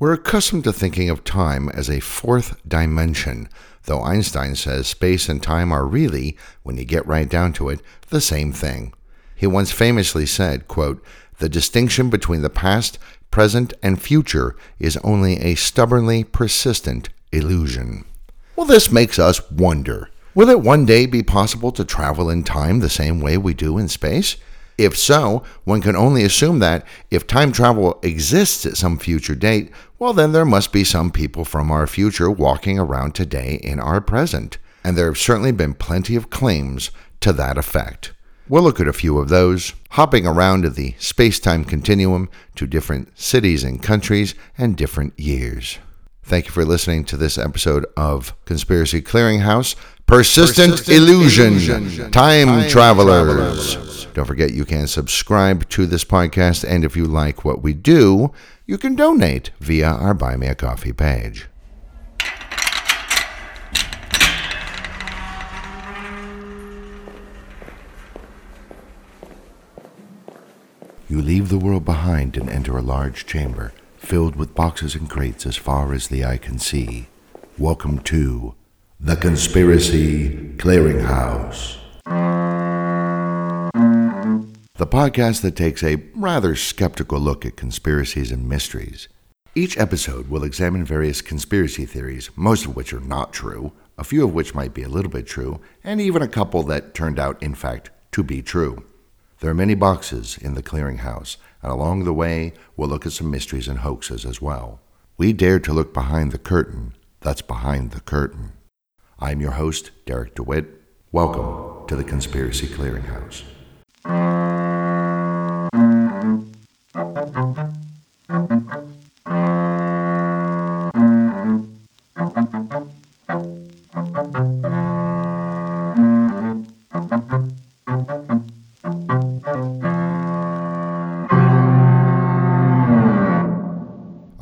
We're accustomed to thinking of time as a fourth dimension, though Einstein says space and time are really, when you get right down to it, the same thing. He once famously said, quote, The distinction between the past, present, and future is only a stubbornly persistent illusion. Well, this makes us wonder will it one day be possible to travel in time the same way we do in space? If so, one can only assume that if time travel exists at some future date, well, then there must be some people from our future walking around today in our present. And there have certainly been plenty of claims to that effect. We'll look at a few of those, hopping around the space time continuum to different cities and countries and different years. Thank you for listening to this episode of Conspiracy Clearinghouse Persistent, Persistent Illusion, Illusion. Time, Time Travelers. Travelers. Don't forget you can subscribe to this podcast, and if you like what we do, you can donate via our Buy Me a Coffee page. You leave the world behind and enter a large chamber filled with boxes and crates as far as the eye can see. Welcome to the Conspiracy Clearinghouse the podcast that takes a rather skeptical look at conspiracies and mysteries. Each episode will examine various conspiracy theories, most of which are not true, a few of which might be a little bit true, and even a couple that turned out, in fact, to be true. There are many boxes in the clearinghouse, and along the way, we'll look at some mysteries and hoaxes as well. We dare to look behind the curtain that's behind the curtain. I'm your host, Derek DeWitt. Welcome to the Conspiracy Clearinghouse.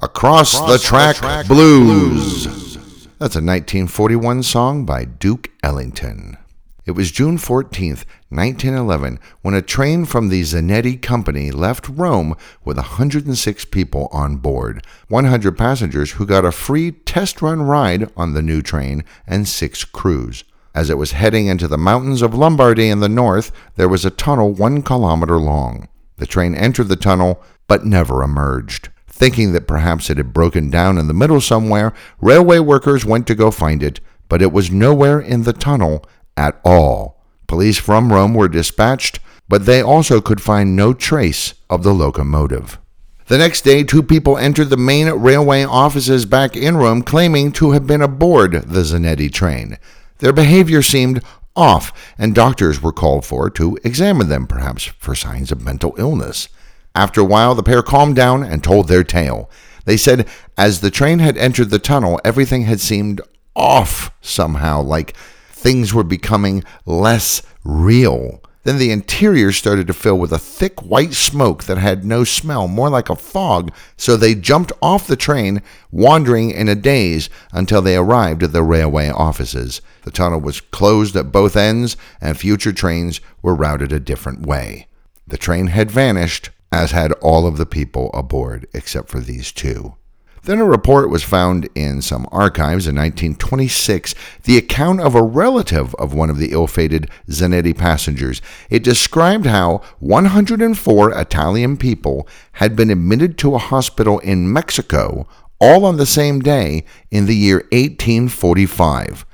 Across, Across the, track, the track, Blues. Blues. That's a 1941 song by Duke Ellington. It was June 14th, 1911, when a train from the Zanetti Company left Rome with 106 people on board, 100 passengers who got a free test run ride on the new train, and six crews. As it was heading into the mountains of Lombardy in the north, there was a tunnel one kilometer long. The train entered the tunnel, but never emerged. Thinking that perhaps it had broken down in the middle somewhere, railway workers went to go find it, but it was nowhere in the tunnel at all. Police from Rome were dispatched, but they also could find no trace of the locomotive. The next day, two people entered the main railway offices back in Rome claiming to have been aboard the Zanetti train. Their behavior seemed off, and doctors were called for to examine them, perhaps for signs of mental illness. After a while, the pair calmed down and told their tale. They said as the train had entered the tunnel, everything had seemed off somehow, like things were becoming less real. Then the interior started to fill with a thick white smoke that had no smell, more like a fog, so they jumped off the train, wandering in a daze until they arrived at the railway offices. The tunnel was closed at both ends, and future trains were routed a different way. The train had vanished, as had all of the people aboard except for these two. Then a report was found in some archives in 1926, the account of a relative of one of the ill fated Zanetti passengers. It described how 104 Italian people had been admitted to a hospital in Mexico all on the same day in the year 1845,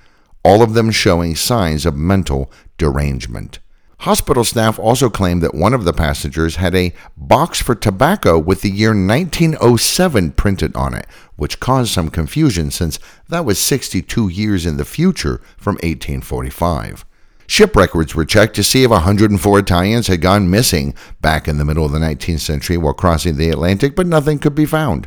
all of them showing signs of mental derangement. Hospital staff also claimed that one of the passengers had a box for tobacco with the year 1907 printed on it, which caused some confusion since that was 62 years in the future from 1845. Ship records were checked to see if 104 Italians had gone missing back in the middle of the 19th century while crossing the Atlantic, but nothing could be found.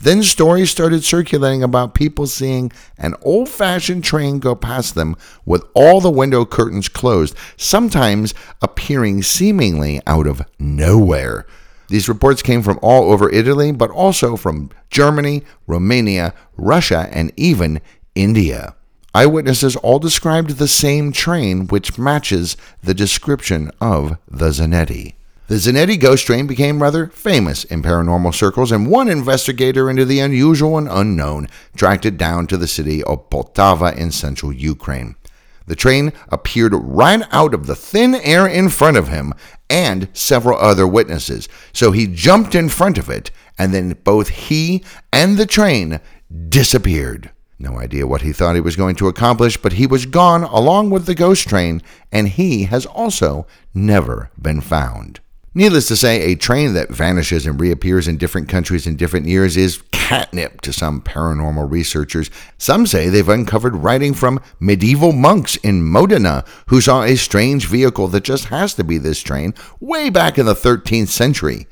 Then stories started circulating about people seeing an old fashioned train go past them with all the window curtains closed, sometimes appearing seemingly out of nowhere. These reports came from all over Italy, but also from Germany, Romania, Russia, and even India. Eyewitnesses all described the same train, which matches the description of the Zanetti. The Zanetti ghost train became rather famous in paranormal circles, and one investigator into the unusual and unknown tracked it down to the city of Poltava in central Ukraine. The train appeared right out of the thin air in front of him and several other witnesses, so he jumped in front of it, and then both he and the train disappeared. No idea what he thought he was going to accomplish, but he was gone along with the ghost train, and he has also never been found. Needless to say, a train that vanishes and reappears in different countries in different years is catnip to some paranormal researchers. Some say they've uncovered writing from medieval monks in Modena who saw a strange vehicle that just has to be this train way back in the 13th century.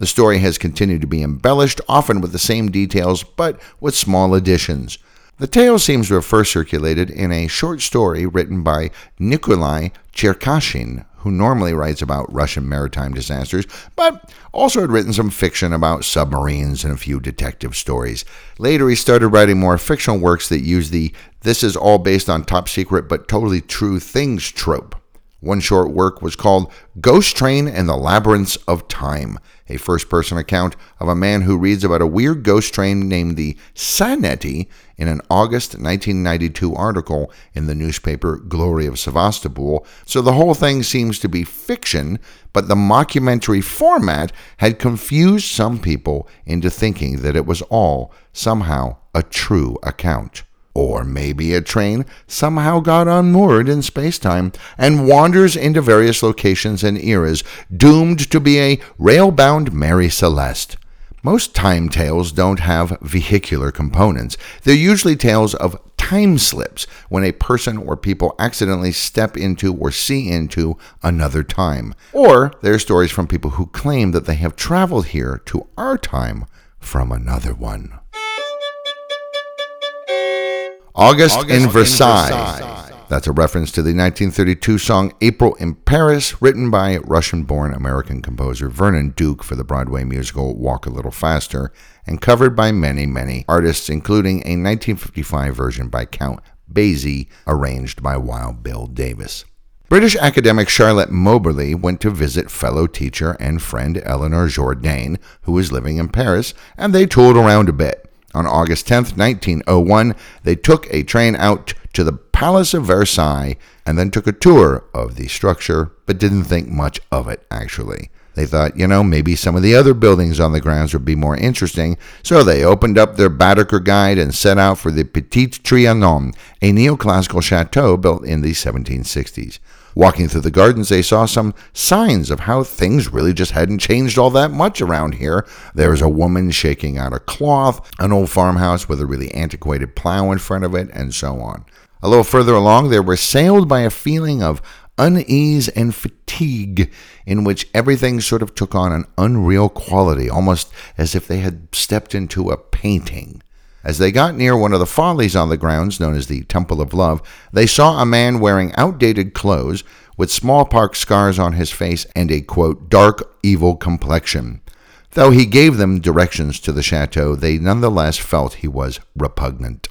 The story has continued to be embellished, often with the same details, but with small additions. The tale seems to have first circulated in a short story written by Nikolai Cherkashin, who normally writes about Russian maritime disasters, but also had written some fiction about submarines and a few detective stories. Later, he started writing more fictional works that use the this is all based on top secret but totally true things trope. One short work was called Ghost Train and the Labyrinths of Time, a first person account of a man who reads about a weird ghost train named the Zanetti in an August 1992 article in the newspaper Glory of Sevastopol. So the whole thing seems to be fiction, but the mockumentary format had confused some people into thinking that it was all somehow a true account. Or maybe a train somehow got unmoored in spacetime and wanders into various locations and eras, doomed to be a rail-bound Mary Celeste. Most time tales don't have vehicular components. They're usually tales of time slips when a person or people accidentally step into or see into another time. Or they're stories from people who claim that they have traveled here to our time from another one. August, August in, Versailles. in Versailles. That's a reference to the 1932 song April in Paris, written by Russian born American composer Vernon Duke for the Broadway musical Walk a Little Faster, and covered by many, many artists, including a 1955 version by Count Basie, arranged by Wild Bill Davis. British academic Charlotte Moberly went to visit fellow teacher and friend Eleanor Jourdain, who was living in Paris, and they tooled around a bit. On August 10, 1901, they took a train out to the Palace of Versailles and then took a tour of the structure, but didn't think much of it, actually. They thought, you know, maybe some of the other buildings on the grounds would be more interesting, so they opened up their Baedeker guide and set out for the Petit Trianon, a neoclassical chateau built in the 1760s. Walking through the gardens, they saw some signs of how things really just hadn't changed all that much around here. There was a woman shaking out a cloth, an old farmhouse with a really antiquated plow in front of it, and so on. A little further along, they were assailed by a feeling of unease and fatigue, in which everything sort of took on an unreal quality, almost as if they had stepped into a painting. As they got near one of the follies on the grounds, known as the Temple of Love, they saw a man wearing outdated clothes with smallpox scars on his face and a quote, dark, evil complexion. Though he gave them directions to the chateau, they nonetheless felt he was repugnant.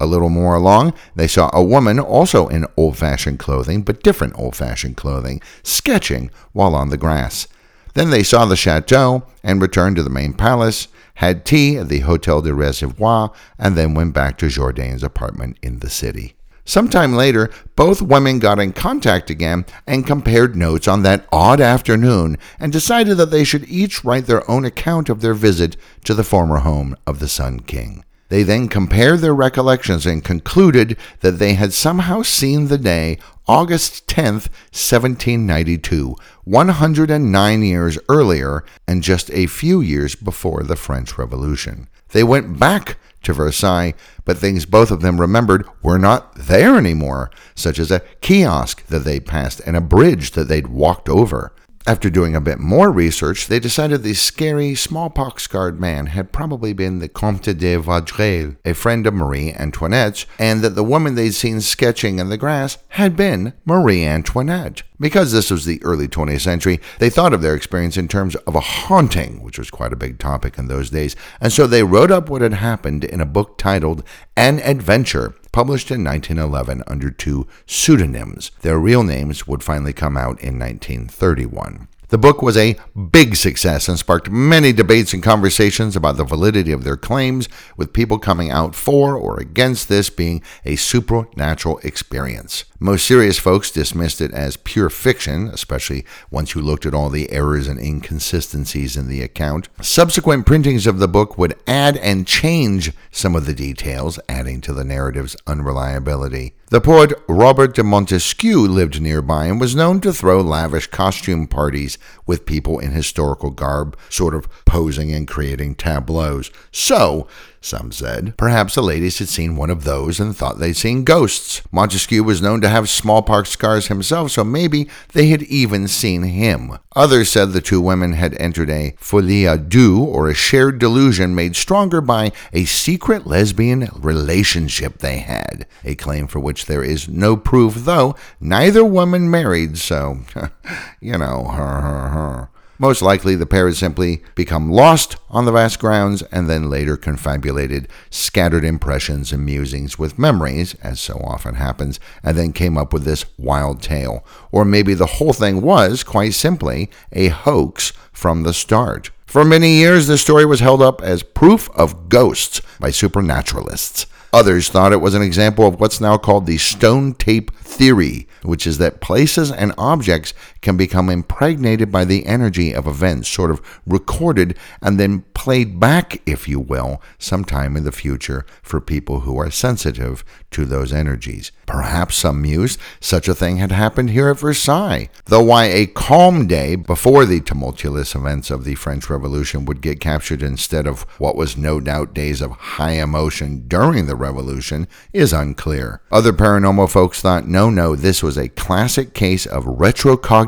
A little more along, they saw a woman, also in old fashioned clothing, but different old fashioned clothing, sketching while on the grass. Then they saw the chateau and returned to the main palace had tea at the Hotel de Reservoir, and then went back to Jourdain's apartment in the city. Sometime later, both women got in contact again and compared notes on that odd afternoon and decided that they should each write their own account of their visit to the former home of the Sun King. They then compared their recollections and concluded that they had somehow seen the day August 10th, 1792, 109 years earlier and just a few years before the French Revolution. They went back to Versailles, but things both of them remembered were not there anymore, such as a kiosk that they'd passed and a bridge that they'd walked over. After doing a bit more research, they decided the scary, smallpox scarred man had probably been the Comte de Vaudreuil, a friend of Marie Antoinette's, and that the woman they'd seen sketching in the grass had been Marie Antoinette. Because this was the early 20th century, they thought of their experience in terms of a haunting, which was quite a big topic in those days, and so they wrote up what had happened in a book titled An Adventure, published in 1911 under two pseudonyms. Their real names would finally come out in 1931. The book was a big success and sparked many debates and conversations about the validity of their claims, with people coming out for or against this being a supernatural experience. Most serious folks dismissed it as pure fiction, especially once you looked at all the errors and inconsistencies in the account. Subsequent printings of the book would add and change some of the details, adding to the narrative's unreliability. The poet Robert de Montesquiou lived nearby and was known to throw lavish costume parties with people in historical garb, sort of posing and creating tableaus. So, some said. Perhaps the ladies had seen one of those and thought they'd seen ghosts. Montesquiou was known to have smallpox scars himself, so maybe they had even seen him. Others said the two women had entered a folie à deux, or a shared delusion made stronger by a secret lesbian relationship they had, a claim for which there is no proof, though neither woman married, so, you know, her, her, her. Most likely, the pair had simply become lost on the vast grounds and then later confabulated scattered impressions and musings with memories, as so often happens, and then came up with this wild tale. Or maybe the whole thing was, quite simply, a hoax from the start. For many years, this story was held up as proof of ghosts by supernaturalists. Others thought it was an example of what's now called the stone tape theory, which is that places and objects can become impregnated by the energy of events, sort of recorded and then played back, if you will, sometime in the future for people who are sensitive to those energies. Perhaps some muse, such a thing had happened here at Versailles, though why a calm day before the tumultuous events of the French Revolution would get captured instead of what was no doubt days of high emotion during the Revolution is unclear. Other paranormal folks thought no, no, this was a classic case of retrocognition,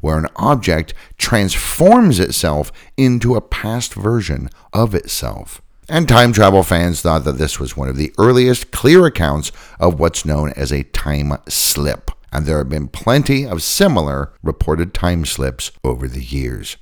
where an object transforms itself into a past version of itself. And time travel fans thought that this was one of the earliest clear accounts of what's known as a time slip. And there have been plenty of similar reported time slips over the years.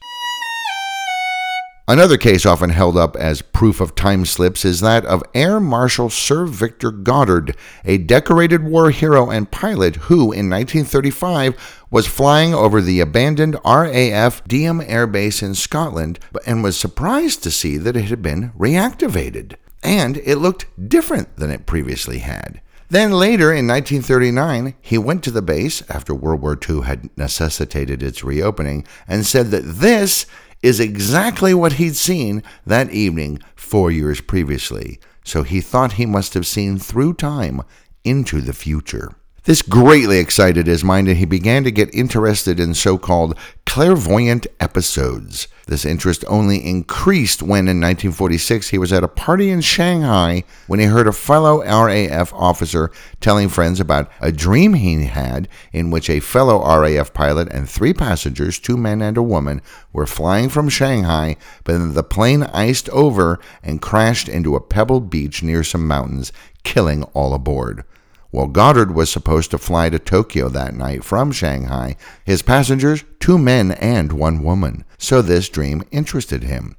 Another case often held up as proof of time slips is that of Air Marshal Sir Victor Goddard, a decorated war hero and pilot who, in 1935, was flying over the abandoned RAF Drem Air Base in Scotland and was surprised to see that it had been reactivated. And it looked different than it previously had. Then later in 1939, he went to the base after World War II had necessitated its reopening and said that this is exactly what he'd seen that evening four years previously, so he thought he must have seen through time into the future. This greatly excited his mind, and he began to get interested in so called clairvoyant episodes. This interest only increased when, in 1946, he was at a party in Shanghai when he heard a fellow RAF officer telling friends about a dream he had in which a fellow RAF pilot and three passengers, two men and a woman, were flying from Shanghai, but then the plane iced over and crashed into a pebbled beach near some mountains, killing all aboard. While Goddard was supposed to fly to Tokyo that night from Shanghai, his passengers, two men and one woman, so this dream interested him.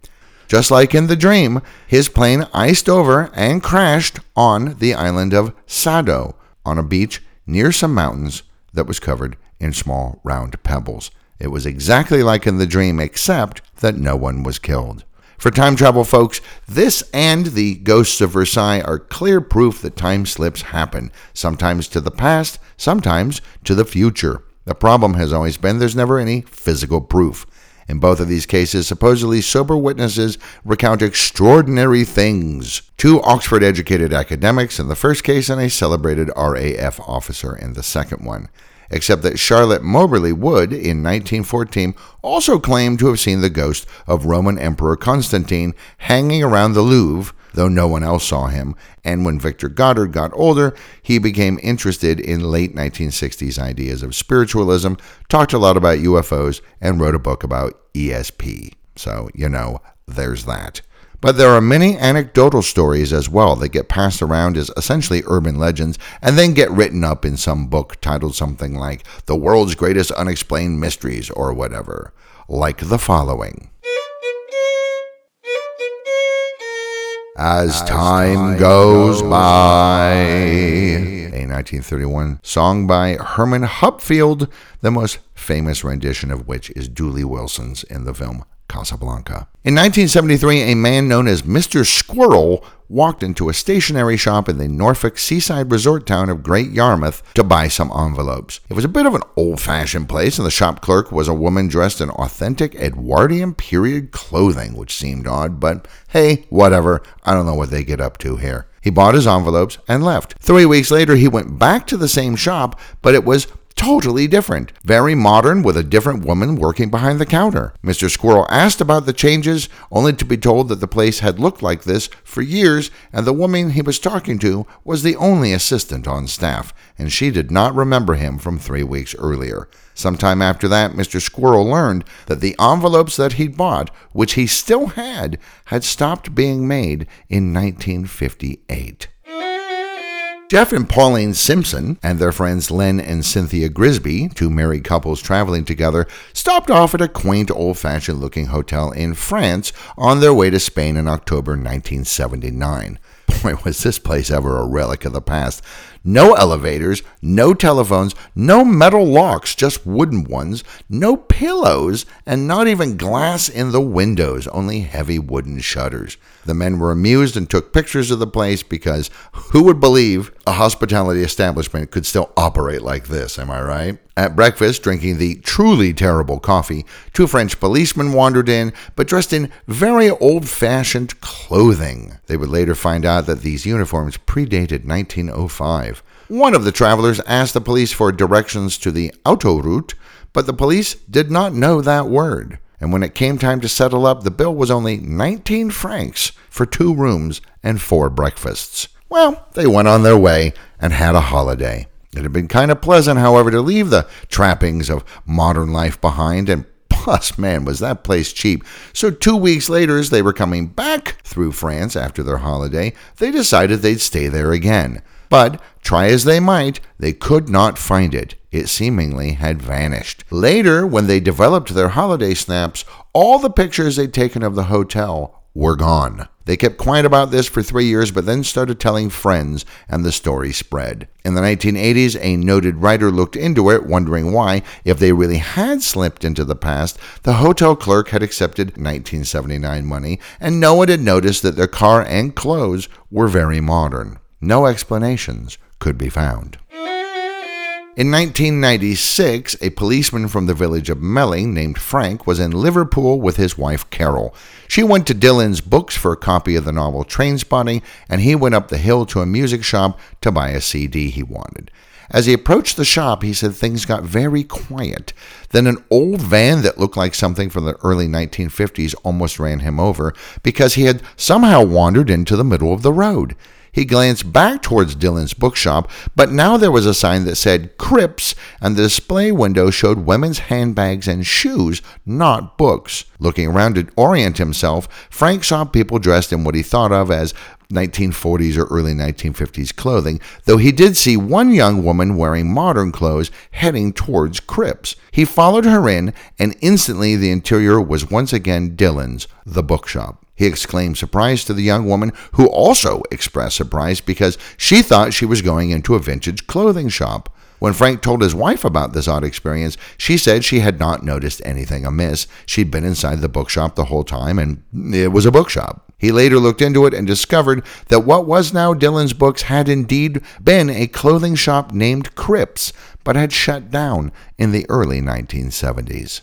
Just like in the dream, his plane iced over and crashed on the island of Sado on a beach near some mountains that was covered in small round pebbles. It was exactly like in the dream, except that no one was killed. For time travel folks, this and the Ghosts of Versailles are clear proof that time slips happen, sometimes to the past, sometimes to the future. The problem has always been there's never any physical proof. In both of these cases, supposedly sober witnesses recount extraordinary things. Two Oxford educated academics in the first case, and a celebrated RAF officer in the second one except that Charlotte Moberly would, in 1914, also claim to have seen the ghost of Roman Emperor Constantine hanging around the Louvre, though no one else saw him. And when Victor Goddard got older, he became interested in late 1960s ideas of spiritualism, talked a lot about UFOs, and wrote a book about ESP. So, you know, there's that. But there are many anecdotal stories as well that get passed around as essentially urban legends and then get written up in some book titled something like The World's Greatest Unexplained Mysteries or whatever, like the following. As time goes by. A 1931 song by Herman Hupfeld, the most famous rendition of which is Dooley Wilson's in the film Casablanca. In 1973, a man known as Mr. Squirrel walked into a stationery shop in the Norfolk seaside resort town of Great Yarmouth to buy some envelopes. It was a bit of an old fashioned place, and the shop clerk was a woman dressed in authentic Edwardian period clothing, which seemed odd, but hey, whatever. I don't know what they get up to here. He bought his envelopes and left. Three weeks later, he went back to the same shop, but it was totally different. Very modern with a different woman working behind the counter. Mr. Squirrel asked about the changes, only to be told that the place had looked like this for years, and the woman he was talking to was the only assistant on staff, and she did not remember him from three weeks earlier. Sometime after that, Mr. Squirrel learned that the envelopes that he'd bought, which he still had, had stopped being made in 1958. Jeff and Pauline Simpson and their friends Len and Cynthia Grisby, two married couples traveling together, stopped off at a quaint old fashioned looking hotel in France on their way to Spain in October 1979. Boy, was this place ever a relic of the past. No elevators, no telephones, no metal locks, just wooden ones, no pillows, and not even glass in the windows, only heavy wooden shutters. The men were amused and took pictures of the place because who would believe a hospitality establishment could still operate like this, am I right? At breakfast, drinking the truly terrible coffee, two French policemen wandered in, but dressed in very old fashioned clothing. They would later find out that these uniforms predated 1905. One of the travelers asked the police for directions to the autoroute, but the police did not know that word. And when it came time to settle up, the bill was only 19 francs for two rooms and four breakfasts. Well, they went on their way and had a holiday. It had been kind of pleasant, however, to leave the trappings of modern life behind, and plus, man, was that place cheap. So, two weeks later, as they were coming back through France after their holiday, they decided they'd stay there again. But try as they might, they could not find it. It seemingly had vanished. Later, when they developed their holiday snaps, all the pictures they'd taken of the hotel were gone. They kept quiet about this for three years, but then started telling friends, and the story spread. In the 1980s, a noted writer looked into it, wondering why, if they really had slipped into the past, the hotel clerk had accepted 1979 money, and no one had noticed that their car and clothes were very modern. No explanations could be found. In 1996, a policeman from the village of Melling named Frank was in Liverpool with his wife Carol. She went to Dillons books for a copy of the novel Trainspotting, and he went up the hill to a music shop to buy a CD he wanted. As he approached the shop, he said things got very quiet. Then an old van that looked like something from the early 1950s almost ran him over because he had somehow wandered into the middle of the road. He glanced back towards Dillons bookshop, but now there was a sign that said Cripps, and the display window showed women's handbags and shoes, not books. Looking around to orient himself, Frank saw people dressed in what he thought of as 1940s or early 1950s clothing, though he did see one young woman wearing modern clothes heading towards Cripps. He followed her in, and instantly the interior was once again Dillons, the bookshop. He exclaimed surprise to the young woman, who also expressed surprise because she thought she was going into a vintage clothing shop. When Frank told his wife about this odd experience, she said she had not noticed anything amiss. She'd been inside the bookshop the whole time, and it was a bookshop. He later looked into it and discovered that what was now Dillons Books had indeed been a clothing shop named Cripps, but had shut down in the early 1970s.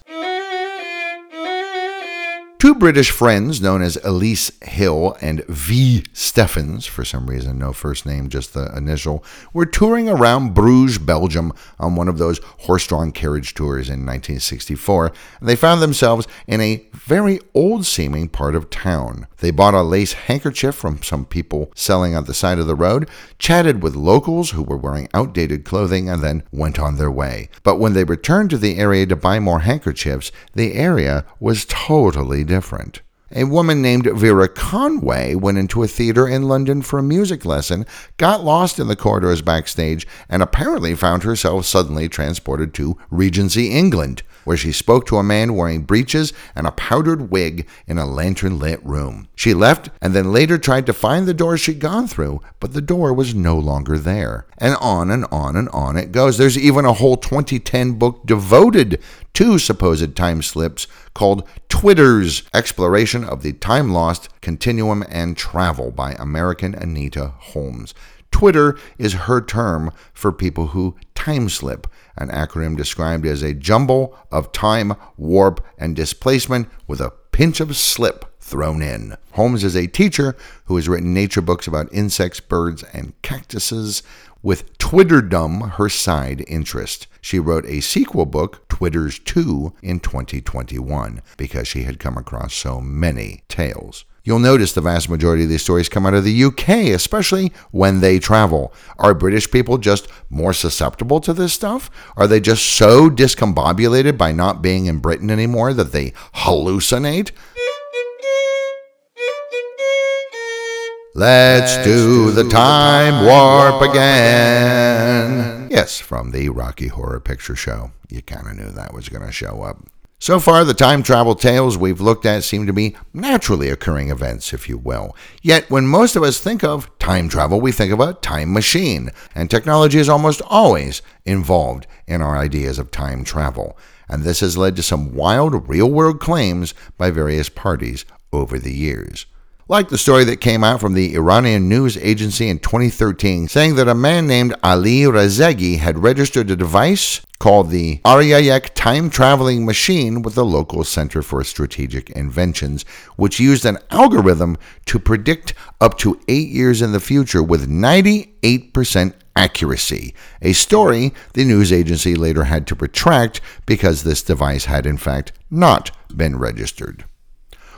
Two British friends known as Elise Hill and V. Steffens, for some reason, no first name, just the initial, were touring around Bruges, Belgium on one of those horse drawn carriage tours in 1964, and they found themselves in a very old seeming part of town. They bought a lace handkerchief from some people selling on the side of the road, chatted with locals who were wearing outdated clothing, and then went on their way. But when they returned to the area to buy more handkerchiefs, the area was totally different. A woman named Vera Conway went into a theater in London for a music lesson, got lost in the corridors backstage, and apparently found herself suddenly transported to Regency, England. Where she spoke to a man wearing breeches and a powdered wig in a lantern lit room. She left and then later tried to find the door she'd gone through, but the door was no longer there. And on and on and on it goes. There's even a whole 2010 book devoted to supposed time slips called Twitter's Exploration of the Time Lost Continuum and Travel by American Anita Holmes. Twitter is her term for people who time slip, an acronym described as a jumble of time, warp, and displacement with a pinch of slip thrown in. Holmes is a teacher who has written nature books about insects, birds, and cactuses with Twitterdom her side interest. She wrote a sequel book, Twitter's 2, in 2021 because she had come across so many tales. You'll notice the vast majority of these stories come out of the UK, especially when they travel. Are British people just more susceptible to this stuff? Are they just so discombobulated by not being in Britain anymore that they hallucinate? Let's do the time warp again. Yes, from the Rocky Horror Picture Show. You kind of knew that was going to show up. So far, the time travel tales we've looked at seem to be naturally occurring events, if you will. Yet, when most of us think of time travel, we think of a time machine, and technology is almost always involved in our ideas of time travel. And this has led to some wild real world claims by various parties over the years. Like the story that came out from the Iranian news agency in 2013, saying that a man named Ali Razegi had registered a device called the Aryayek time traveling machine with the local Center for Strategic Inventions, which used an algorithm to predict up to eight years in the future with 98% accuracy. A story the news agency later had to retract because this device had, in fact, not been registered.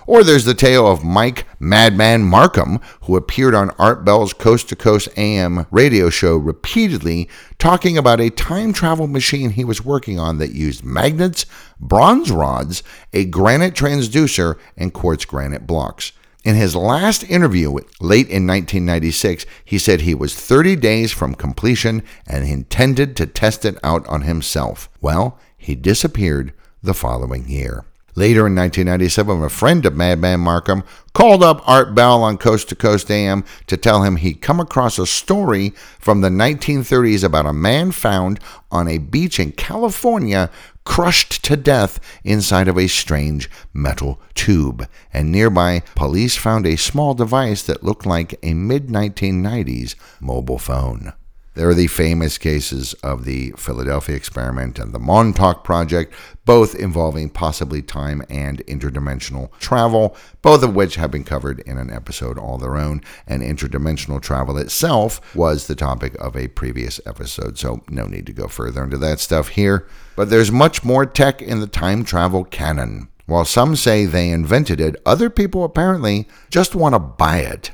Or there's the tale of Mike Madman Markham, who appeared on Art Bell's Coast to Coast AM radio show repeatedly talking about a time travel machine he was working on that used magnets, bronze rods, a granite transducer, and quartz granite blocks. In his last interview late in 1996, he said he was 30 days from completion and intended to test it out on himself. Well, he disappeared the following year. Later in 1997, a friend of Madman Markham called up Art Bell on Coast to Coast AM to tell him he'd come across a story from the 1930s about a man found on a beach in California crushed to death inside of a strange metal tube. And nearby, police found a small device that looked like a mid 1990s mobile phone. There are the famous cases of the Philadelphia experiment and the Montauk project, both involving possibly time and interdimensional travel, both of which have been covered in an episode all their own. And interdimensional travel itself was the topic of a previous episode, so no need to go further into that stuff here. But there's much more tech in the time travel canon. While some say they invented it, other people apparently just want to buy it.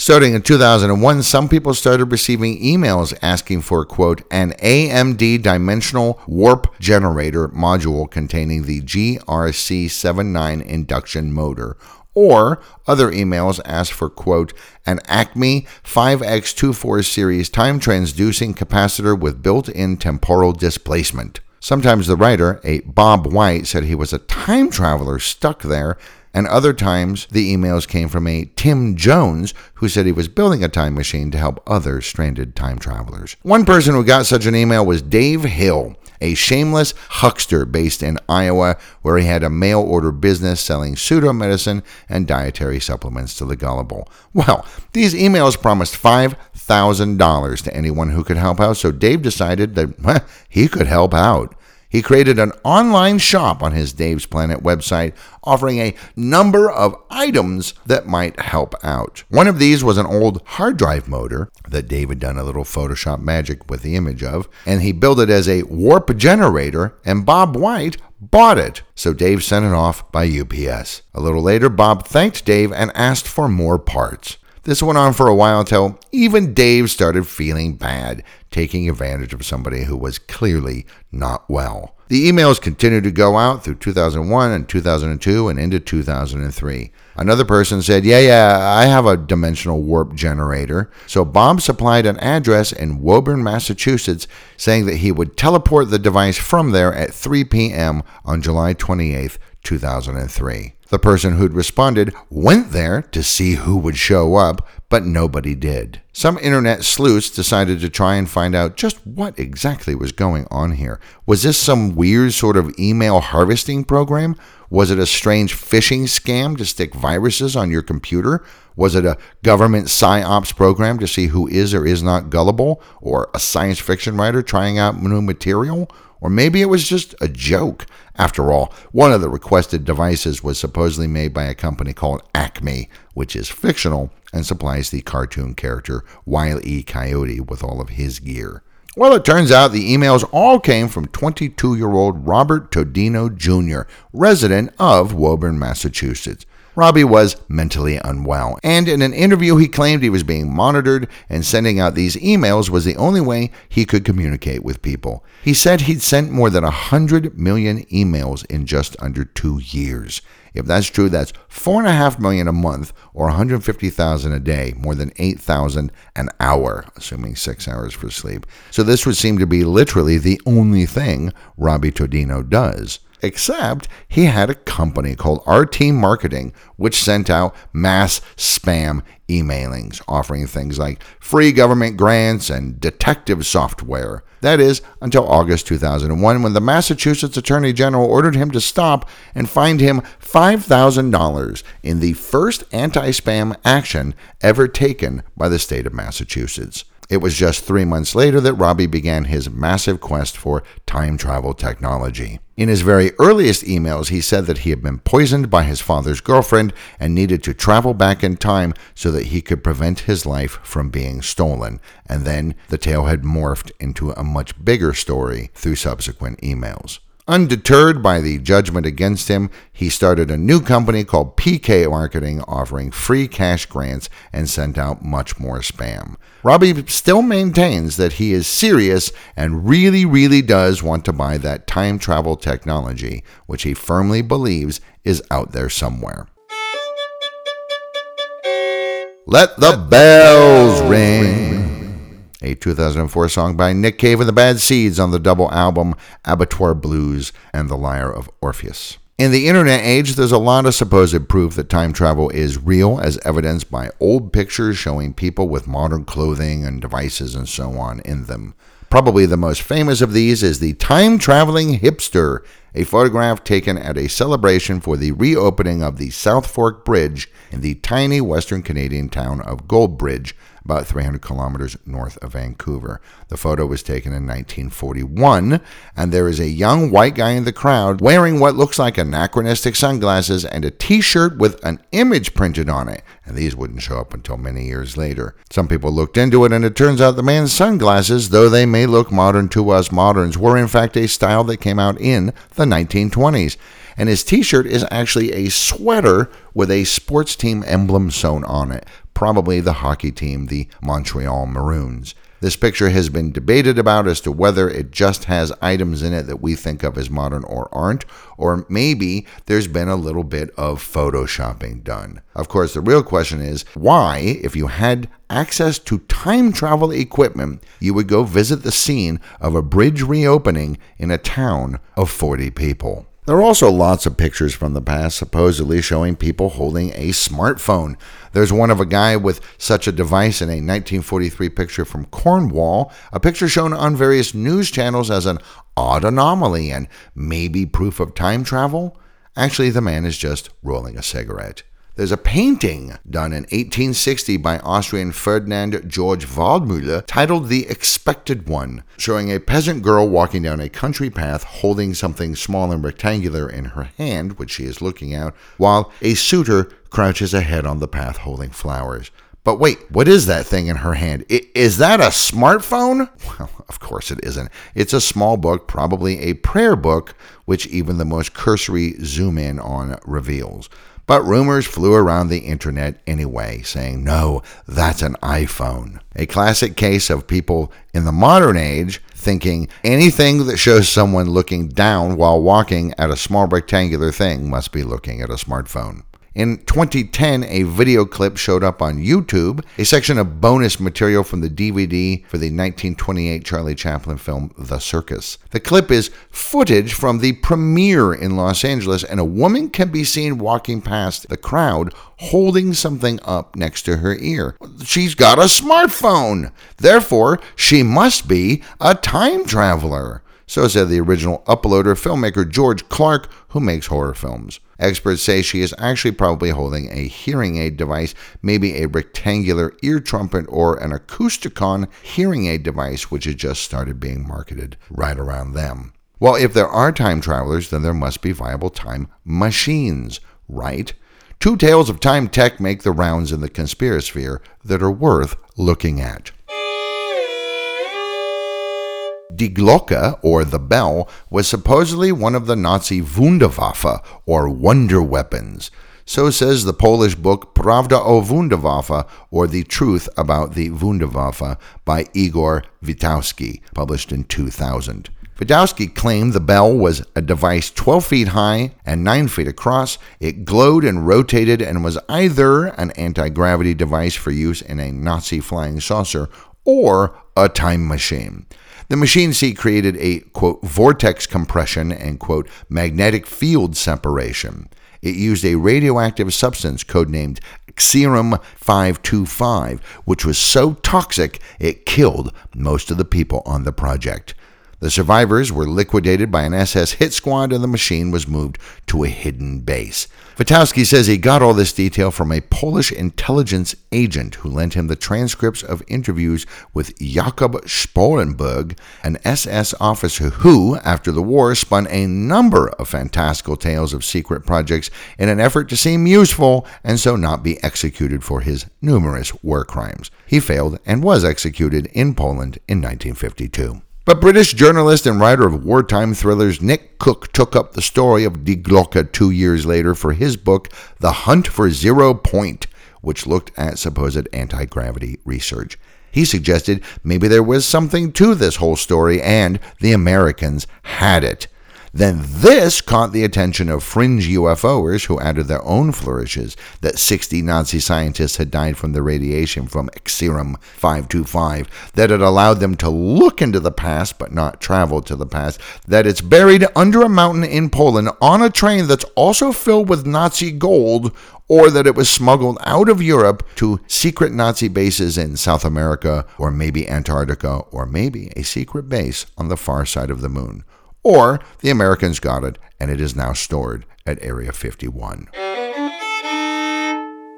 Starting in 2001, some people started receiving emails asking for, quote, an AMD dimensional warp generator module containing the GRC79 induction motor, or other emails asked for, quote, an Acme 5X24 series time transducing capacitor with built in temporal displacement. Sometimes the writer, a Bob White, said he was a time traveler stuck there and other times the emails came from a Tim Jones who said he was building a time machine to help other stranded time travelers. One person who got such an email was Dave Hill, a shameless huckster based in Iowa, where he had a mail order business selling pseudo medicine and dietary supplements to the gullible. Well, these emails promised $5,000 to anyone who could help out, so Dave decided that well, he could help out. He created an online shop on his Dave's Planet website offering a number of items that might help out. One of these was an old hard drive motor that Dave had done a little Photoshop magic with the image of, and he built it as a warp generator, and Bob White bought it. So Dave sent it off by UPS. A little later, Bob thanked Dave and asked for more parts. This went on for a while until even Dave started feeling bad, taking advantage of somebody who was clearly not well. The emails continued to go out through 2001 and 2002 and into 2003. Another person said, Yeah, yeah, I have a dimensional warp generator. So Bob supplied an address in Woburn, Massachusetts, saying that he would teleport the device from there at 3 p.m. on July 28, 2003. The person who'd responded went there to see who would show up, but nobody did. Some internet sleuths decided to try and find out just what exactly was going on here. Was this some weird sort of email harvesting program? Was it a strange phishing scam to stick viruses on your computer? Was it a government psyops program to see who is or is not gullible? Or a science fiction writer trying out new material? Or maybe it was just a joke. After all, one of the requested devices was supposedly made by a company called Acme, which is fictional and supplies the cartoon character Wile E. Coyote with all of his gear. Well, it turns out the emails all came from 22 year old Robert Todino Jr., resident of Woburn, Massachusetts. Robbie was mentally unwell, and in an interview, he claimed he was being monitored and sending out these emails was the only way he could communicate with people. He said he'd sent more than 100 million emails in just under two years. If that's true, that's four and a half million a month or 150,000 a day, more than 8,000 an hour, assuming six hours for sleep. So this would seem to be literally the only thing Robbie Todino does except he had a company called RT Marketing, which sent out mass spam emailings offering things like free government grants and detective software. That is, until August 2001, when the Massachusetts Attorney General ordered him to stop and fined him $5,000 in the first anti spam action ever taken by the state of Massachusetts. It was just three months later that Robbie began his massive quest for time travel technology. In his very earliest emails, he said that he had been poisoned by his father's girlfriend and needed to travel back in time so that he could prevent his life from being stolen. And then the tale had morphed into a much bigger story through subsequent emails. Undeterred by the judgment against him, he started a new company called PK Marketing, offering free cash grants and sent out much more spam. Robbie still maintains that he is serious and really, really does want to buy that time travel technology, which he firmly believes is out there somewhere. Let the bells ring a 2004 song by Nick Cave and the Bad Seeds on the double album Abattoir Blues and The Lyre of Orpheus. In the internet age, there's a lot of supposed proof that time travel is real, as evidenced by old pictures showing people with modern clothing and devices and so on in them. Probably the most famous of these is the time traveling hipster, a photograph taken at a celebration for the reopening of the South Fork Bridge in the tiny western Canadian town of Goldbridge, about 300 kilometers north of Vancouver. The photo was taken in 1941, and there is a young white guy in the crowd wearing what looks like anachronistic sunglasses and a t shirt with an image printed on it. And these wouldn't show up until many years later. Some people looked into it, and it turns out the man's sunglasses, though they may look modern to us moderns, were in fact a style that came out in the 1920s and his t shirt is actually a sweater with a sports team emblem sewn on it probably the hockey team, the Montreal Maroons. This picture has been debated about as to whether it just has items in it that we think of as modern or aren't, or maybe there's been a little bit of photoshopping done. Of course, the real question is why, if you had access to time travel equipment, you would go visit the scene of a bridge reopening in a town of 40 people. There are also lots of pictures from the past supposedly showing people holding a smartphone. There's one of a guy with such a device in a 1943 picture from Cornwall, a picture shown on various news channels as an odd anomaly and maybe proof of time travel. Actually, the man is just rolling a cigarette. There's a painting done in 1860 by Austrian Ferdinand Georg Waldmüller titled The Expected One, showing a peasant girl walking down a country path holding something small and rectangular in her hand, which she is looking at, while a suitor crouches ahead on the path holding flowers. But wait, what is that thing in her hand? Is that a smartphone? Well, of course it isn't. It's a small book, probably a prayer book, which even the most cursory zoom in on reveals. But rumors flew around the internet anyway, saying, no, that's an iPhone. A classic case of people in the modern age thinking anything that shows someone looking down while walking at a small rectangular thing must be looking at a smartphone. In 2010, a video clip showed up on YouTube, a section of bonus material from the DVD for the 1928 Charlie Chaplin film The Circus. The clip is footage from the premiere in Los Angeles, and a woman can be seen walking past the crowd holding something up next to her ear. She's got a smartphone. Therefore, she must be a time traveler. So said the original uploader filmmaker George Clark, who makes horror films. Experts say she is actually probably holding a hearing aid device, maybe a rectangular ear trumpet or an Acousticon hearing aid device, which has just started being marketed right around them. Well, if there are time travelers, then there must be viable time machines, right? Two tales of time tech make the rounds in the conspirasphere that are worth looking at. Die Glocke, or the bell, was supposedly one of the Nazi Wunderwaffe, or wonder weapons. So says the Polish book Prawda o Wunderwaffe, or The Truth About the Wunderwaffe, by Igor Witkowski, published in 2000. Witkowski claimed the bell was a device 12 feet high and 9 feet across. It glowed and rotated and was either an anti gravity device for use in a Nazi flying saucer or a time machine. The machine seat created a, quote, vortex compression and, quote, magnetic field separation. It used a radioactive substance codenamed Xerum 525, which was so toxic it killed most of the people on the project. The survivors were liquidated by an SS hit squad and the machine was moved to a hidden base. Witkowski says he got all this detail from a Polish intelligence agent who lent him the transcripts of interviews with Jakob Sporrenberg, an SS officer who, after the war, spun a number of fantastical tales of secret projects in an effort to seem useful and so not be executed for his numerous war crimes. He failed and was executed in Poland in 1952. But British journalist and writer of wartime thrillers Nick Cook took up the story of Die Glocke two years later for his book, The Hunt for Zero Point, which looked at supposed anti gravity research. He suggested maybe there was something to this whole story and the Americans had it. Then this caught the attention of fringe UFOers who added their own flourishes that 60 Nazi scientists had died from the radiation from Xerum 525, that it allowed them to look into the past but not travel to the past, that it's buried under a mountain in Poland on a train that's also filled with Nazi gold, or that it was smuggled out of Europe to secret Nazi bases in South America, or maybe Antarctica, or maybe a secret base on the far side of the moon or the Americans got it and it is now stored at Area 51.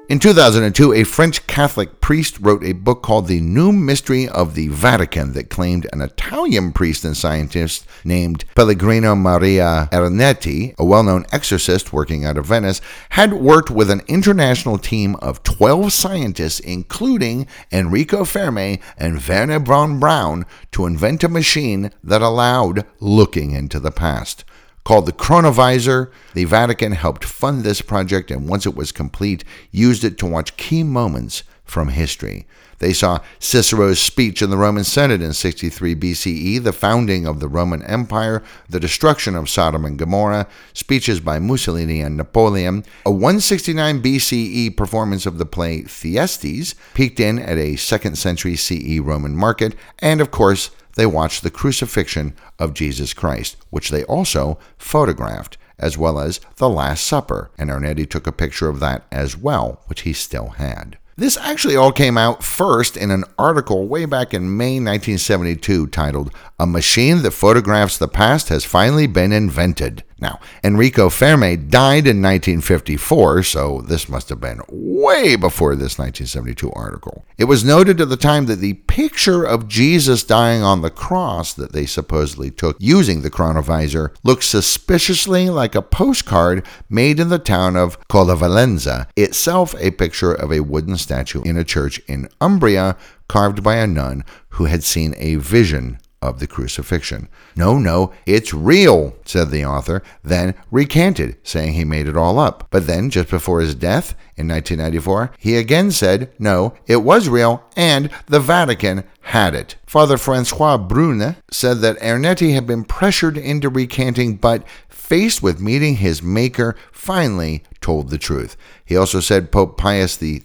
In 2002, a French Catholic priest wrote a book called The New Mystery of the Vatican that claimed an Italian priest and scientist named Pellegrino Maria Ernetti, a well known exorcist working out of Venice, had worked with an international team of 12 scientists, including Enrico Fermi and Wernher von Braun, to invent a machine that allowed looking into the past. Called the Chronovisor, the Vatican helped fund this project and once it was complete, used it to watch key moments from history. They saw Cicero's speech in the Roman Senate in 63 BCE, the founding of the Roman Empire, the destruction of Sodom and Gomorrah, speeches by Mussolini and Napoleon, a 169 BCE performance of the play Thyestes, peeked in at a 2nd century CE Roman market, and of course, they watched the crucifixion of Jesus Christ, which they also photographed, as well as the Last Supper, and Ernetti took a picture of that as well, which he still had. This actually all came out first in an article way back in May 1972 titled, A Machine That Photographs the Past Has Finally Been Invented. Now, Enrico Fermi died in 1954, so this must have been way before this 1972 article. It was noted at the time that the picture of Jesus dying on the cross that they supposedly took using the chronovisor looked suspiciously like a postcard made in the town of Collevalenza, itself a picture of a wooden statue in a church in Umbria carved by a nun who had seen a vision of the crucifixion. No, no, it's real, said the author, then recanted, saying he made it all up. But then, just before his death in 1994, he again said, no, it was real, and the Vatican had it. Father Francois Brune said that Ernetti had been pressured into recanting, but faced with meeting his Maker, finally told the truth. He also said Pope Pius XII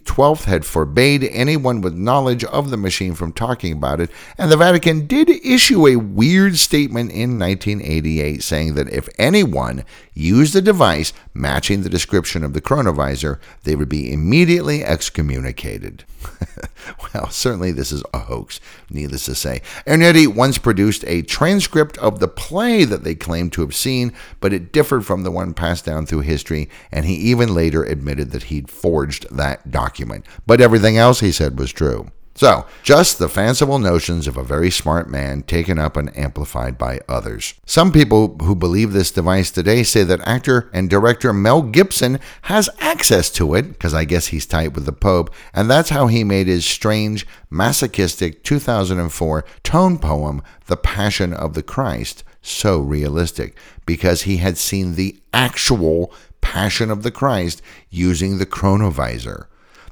had forbade anyone with knowledge of the machine from talking about it, and the Vatican did issue a weird statement in 1988 saying that if anyone used a device matching the description of the chronovisor, they would be immediately excommunicated. well, certainly this is a hoax, needless to say. Ernetti once produced a transcript of the play that they claimed to have seen, but it differed from the one passed down through history, and he even later admitted that he'd forged that document. But everything else he said was true. So, just the fanciful notions of a very smart man taken up and amplified by others. Some people who believe this device today say that actor and director Mel Gibson has access to it, because I guess he's tight with the Pope, and that's how he made his strange, masochistic 2004 tone poem, The Passion of the Christ, so realistic, because he had seen the actual Passion of the Christ using the chronovisor.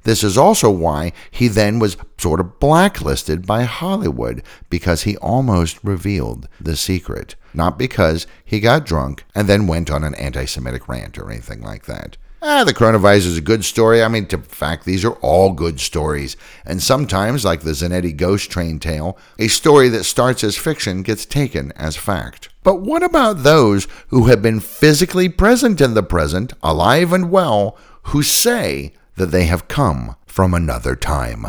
This is also why he then was sort of blacklisted by Hollywood because he almost revealed the secret, not because he got drunk and then went on an anti Semitic rant or anything like that. Ah, the chronovisor is a good story. I mean, to fact, these are all good stories. And sometimes, like the Zanetti ghost train tale, a story that starts as fiction gets taken as fact. But what about those who have been physically present in the present, alive and well, who say that they have come from another time.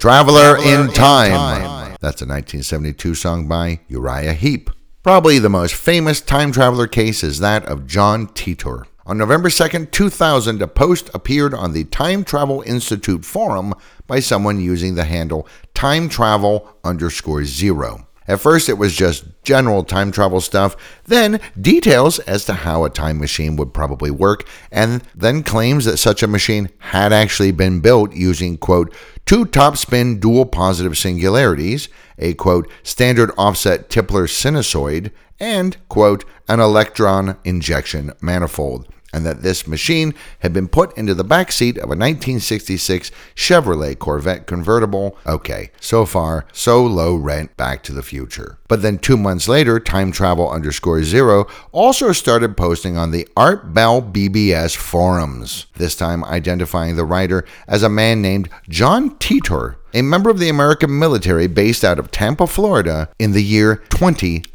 Traveler in Time. That's a 1972 song by Uriah Heep. Probably the most famous time traveler case is that of John Titor. On November 2, 2000, a post appeared on the Time Travel Institute forum by someone using the handle time travel underscore zero. At first, it was just general time travel stuff, then details as to how a time machine would probably work, and then claims that such a machine had actually been built using, quote, two top spin dual positive singularities, a, quote, standard offset Tipler sinusoid, and, quote, an electron injection manifold and that this machine had been put into the back seat of a 1966 Chevrolet Corvette convertible. Okay, so far, so low rent back to the future. But then two months later, Time Travel underscore zero also started posting on the Art Bell BBS forums, this time identifying the writer as a man named John Titor, a member of the American military based out of Tampa, Florida in the year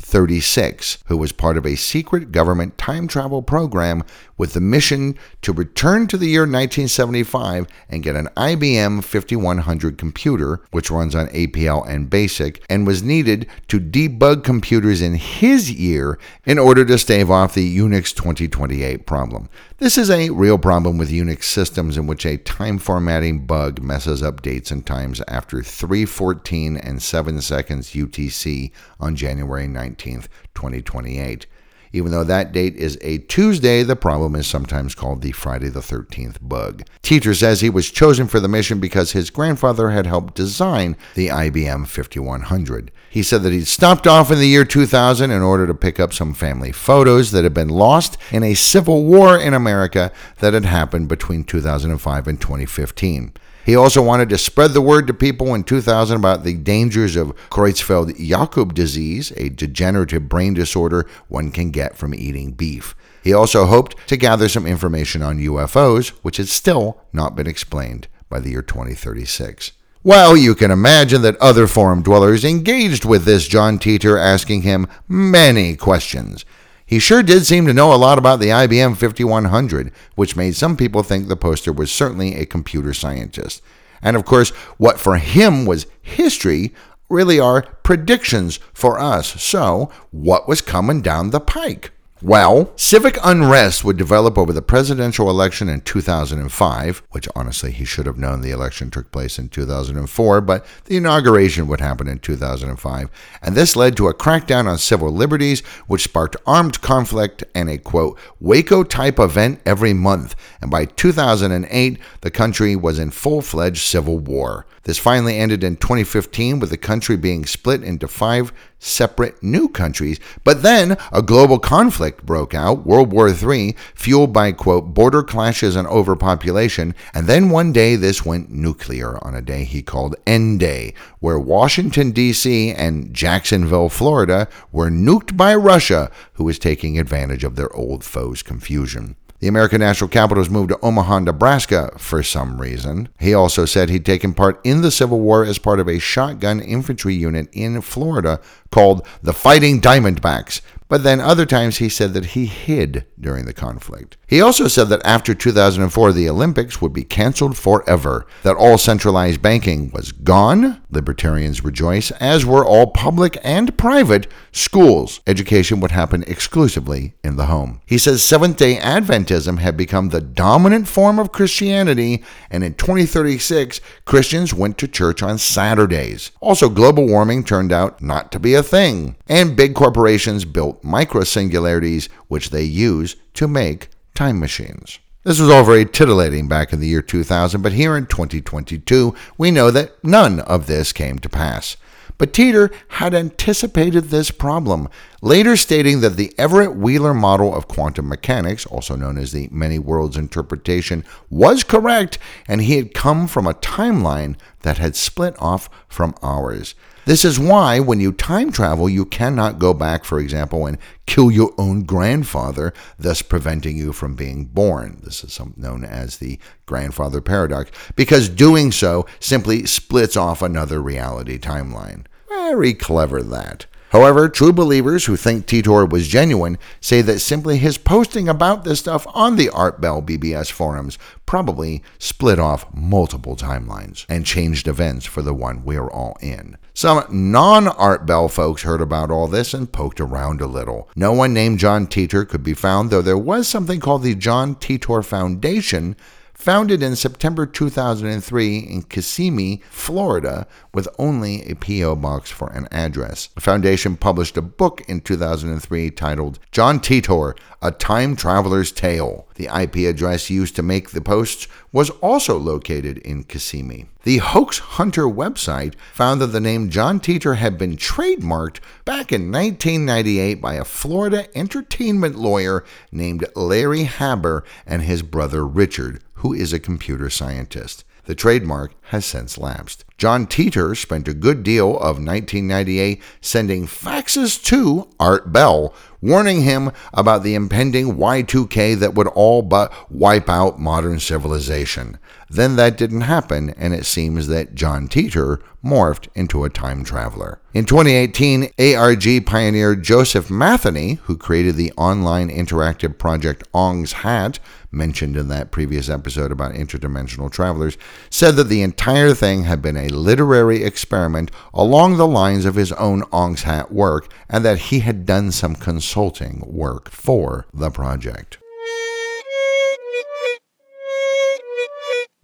2036, who was part of a secret government time travel program with the mission to return to the year 1975 and get an IBM 5100 computer, which runs on APL and BASIC, and was needed to debug computers in his year in order to stave off the Unix 2028 problem. This is a real problem with Unix systems in which a time formatting bug messes up dates and times after 3:14 and 7 seconds UTC on January 19th, 2028. Even though that date is a Tuesday, the problem is sometimes called the Friday the 13th bug. Titor says he was chosen for the mission because his grandfather had helped design the IBM 5100. He said that he'd stopped off in the year 2000 in order to pick up some family photos that had been lost in a civil war in America that had happened between 2005 and 2015. He also wanted to spread the word to people in 2000 about the dangers of Creutzfeldt Jakob disease, a degenerative brain disorder one can get from eating beef. He also hoped to gather some information on UFOs, which had still not been explained by the year 2036. Well, you can imagine that other forum dwellers engaged with this John Titor, asking him many questions. He sure did seem to know a lot about the IBM 5100, which made some people think the poster was certainly a computer scientist. And of course, what for him was history really are predictions for us. So, what was coming down the pike? Well, civic unrest would develop over the presidential election in 2005, which honestly he should have known the election took place in 2004, but the inauguration would happen in 2005. And this led to a crackdown on civil liberties, which sparked armed conflict and a quote, Waco type event every month. And by 2008, the country was in full fledged civil war. This finally ended in 2015 with the country being split into five separate new countries. But then a global conflict broke out, World War III, fueled by, quote, border clashes and overpopulation. And then one day this went nuclear on a day he called End Day, where Washington, D.C. and Jacksonville, Florida were nuked by Russia, who was taking advantage of their old foe's confusion. The American National Capitals moved to Omaha, Nebraska for some reason. He also said he'd taken part in the Civil War as part of a shotgun infantry unit in Florida called the Fighting Diamondbacks, but then other times he said that he hid during the conflict. He also said that after 2004, the Olympics would be canceled forever, that all centralized banking was gone. Libertarians rejoice, as were all public and private schools. Education would happen exclusively in the home. He says Seventh day Adventism had become the dominant form of Christianity, and in 2036, Christians went to church on Saturdays. Also, global warming turned out not to be a thing, and big corporations built microsingularities, which they use to make time machines. This was all very titillating back in the year 2000, but here in 2022, we know that none of this came to pass. But Titor had anticipated this problem, later stating that the Everett Wheeler model of quantum mechanics, also known as the many worlds interpretation, was correct, and he had come from a timeline that had split off from ours. This is why, when you time travel, you cannot go back, for example, and kill your own grandfather, thus preventing you from being born. This is known as the grandfather paradox, because doing so simply splits off another reality timeline. Very clever, that. However, true believers who think Titor was genuine say that simply his posting about this stuff on the Art Bell BBS forums probably split off multiple timelines and changed events for the one we're all in. Some non Art Bell folks heard about all this and poked around a little. No one named John Titor could be found, though there was something called the John Titor Foundation Founded in September 2003 in Kissimmee, Florida, with only a P.O. box for an address. The foundation published a book in 2003 titled John Titor, A Time Traveler's Tale. The IP address used to make the posts was also located in Kissimmee. The Hoax Hunter website found that the name John Titor had been trademarked back in 1998 by a Florida entertainment lawyer named Larry Haber and his brother Richard who is a computer scientist. The trademark has since lapsed. John Titor spent a good deal of 1998 sending faxes to Art Bell, warning him about the impending Y2K that would all but wipe out modern civilization. Then that didn't happen, and it seems that John Titor morphed into a time traveler. In 2018, ARG pioneer Joseph Matheny, who created the online interactive project Ong's Hat, mentioned in that previous episode about interdimensional travelers, said that the entire thing had been a literary experiment along the lines of his own Ong's Hat work, and that he had done some consulting work for the project.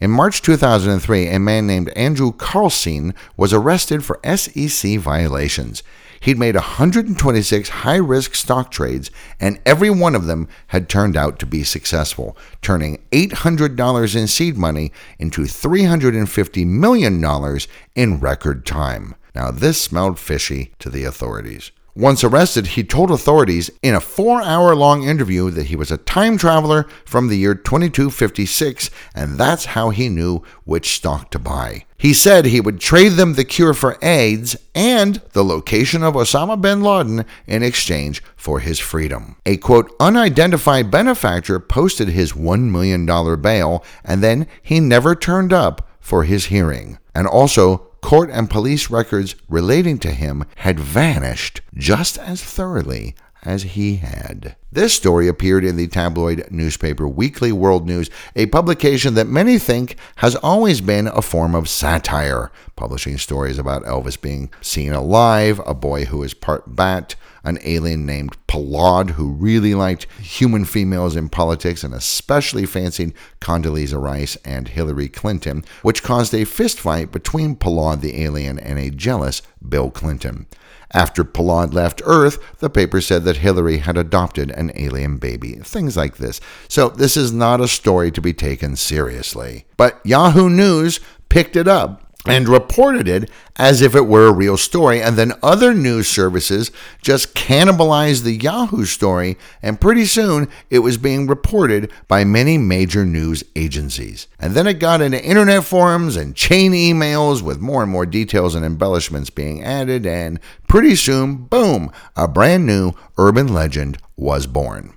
In March 2003, a man named Andrew Carlson was arrested for SEC violations. He'd made 126 high risk stock trades, and every one of them had turned out to be successful, turning $800 in seed money into $350 million in record time. Now, this smelled fishy to the authorities. Once arrested, he told authorities in a four hour long interview that he was a time traveler from the year 2256, and that's how he knew which stock to buy. He said he would trade them the cure for AIDS and the location of Osama bin Laden in exchange for his freedom. A quote, unidentified benefactor posted his $1 million bail, and then he never turned up for his hearing. And also, court and police records relating to him had vanished just as thoroughly as he had. This story appeared in the tabloid newspaper Weekly World News, a publication that many think has always been a form of satire, publishing stories about Elvis being seen alive, a boy who is part bat, an alien named P'lod who really liked human females in politics and especially fancied Condoleezza Rice and Hillary Clinton, which caused a fistfight between P'lod the alien and a jealous Bill Clinton. After P'lod left Earth, the paper said that Hillary had adopted an alien baby. Things like this. So, this is not a story to be taken seriously. But Yahoo News picked it up and reported it as if it were a real story. And then other news services just cannibalized the Yahoo story, and pretty soon it was being reported by many major news agencies. And then it got into internet forums and chain emails with more and more details and embellishments being added, and pretty soon, boom, a brand new urban legend was born.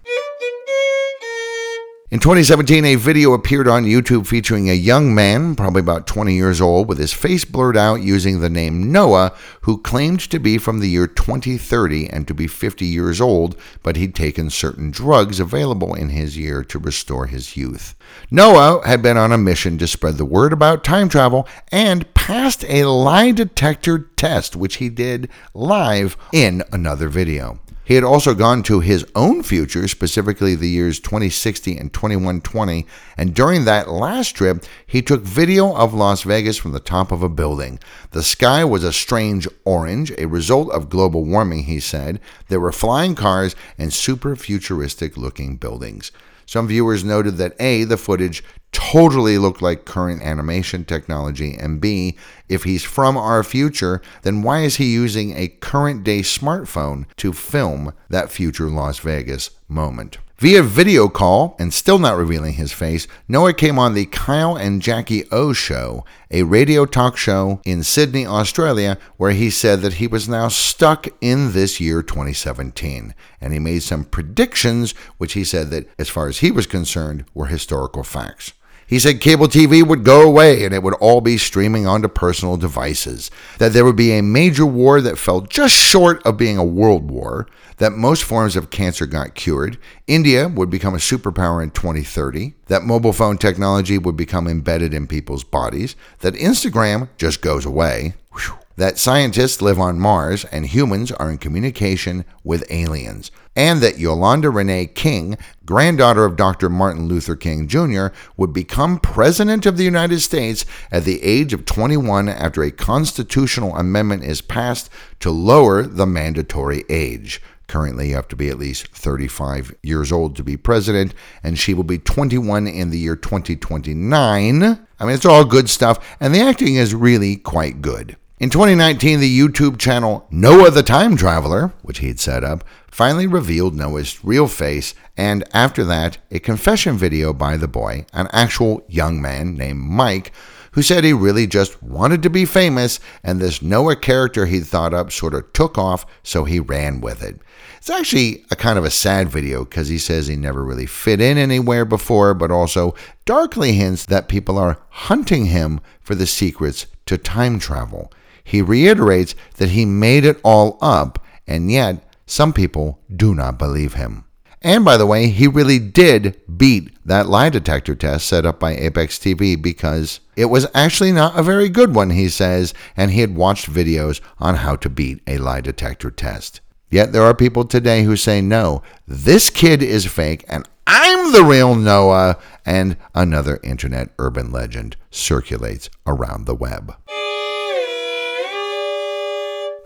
In 2017, a video appeared on YouTube featuring a young man, probably about 20 years old, with his face blurred out using the name Noah, who claimed to be from the year 2030 and to be 50 years old, but he'd taken certain drugs available in his year to restore his youth. Noah had been on a mission to spread the word about time travel and passed a lie detector test, which he did live in another video. He had also gone to his own future, specifically the years 2060 and 2120, and during that last trip, he took video of Las Vegas from the top of a building. The sky was a strange orange, a result of global warming, he said. There were flying cars and super futuristic looking buildings. Some viewers noted that A, the footage totally looked like current animation technology, and B, if he's from our future, then why is he using a current day smartphone to film that future Las Vegas moment? Via video call, and still not revealing his face, Noah came on the Kyle and Jackie O Show, a radio talk show in Sydney, Australia, where he said that he was now stuck in this year 2017. And he made some predictions, which he said that, as far as he was concerned, were historical facts. He said cable TV would go away and it would all be streaming onto personal devices, that there would be a major war that fell just short of being a world war, that most forms of cancer got cured, India would become a superpower in 2030, that mobile phone technology would become embedded in people's bodies, that Instagram just goes away. Whew that scientists live on Mars and humans are in communication with aliens, and that Yolanda Renee King, granddaughter of Dr. Martin Luther King Jr., would become President of the United States at the age of 21 after a constitutional amendment is passed to lower the mandatory age. Currently, you have to be at least 35 years old to be president, and she will be 21 in the year 2029. I mean, it's all good stuff, and the acting is really quite good. In 2019, the YouTube channel Noah the Time Traveler, which he'd set up, finally revealed Noah's real face, and after that, a confession video by the boy, an actual young man named Mike, who said he really just wanted to be famous, and this Noah character he'd thought up sort of took off, so he ran with it. It's actually a kind of a sad video because he says he never really fit in anywhere before, but also darkly hints that people are hunting him for the secrets to time travel. He reiterates that he made it all up, and yet some people do not believe him. And by the way, he really did beat that lie detector test set up by Apex TV because it was actually not a very good one, he says, and he had watched videos on how to beat a lie detector test. Yet there are people today who say, no, this kid is fake and I'm the real Noah, and another internet urban legend circulates around the web.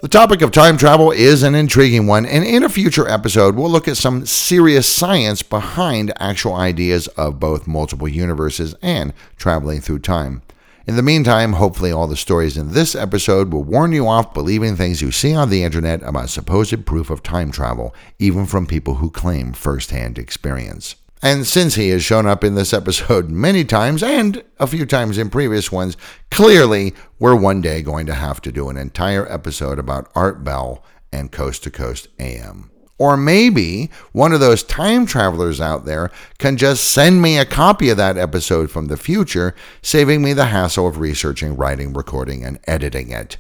The topic of time travel is an intriguing one, and in a future episode, we'll look at some serious science behind actual ideas of both multiple universes and traveling through time. In the meantime, hopefully, all the stories in this episode will warn you off believing things you see on the internet about supposed proof of time travel, even from people who claim firsthand experience. And since he has shown up in this episode many times and a few times in previous ones, clearly we're one day going to have to do an entire episode about Art Bell and Coast to Coast AM. Or maybe one of those time travelers out there can just send me a copy of that episode from the future, saving me the hassle of researching, writing, recording, and editing it.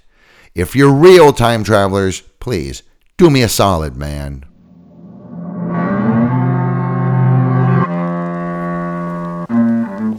If you're real time travelers, please do me a solid, man.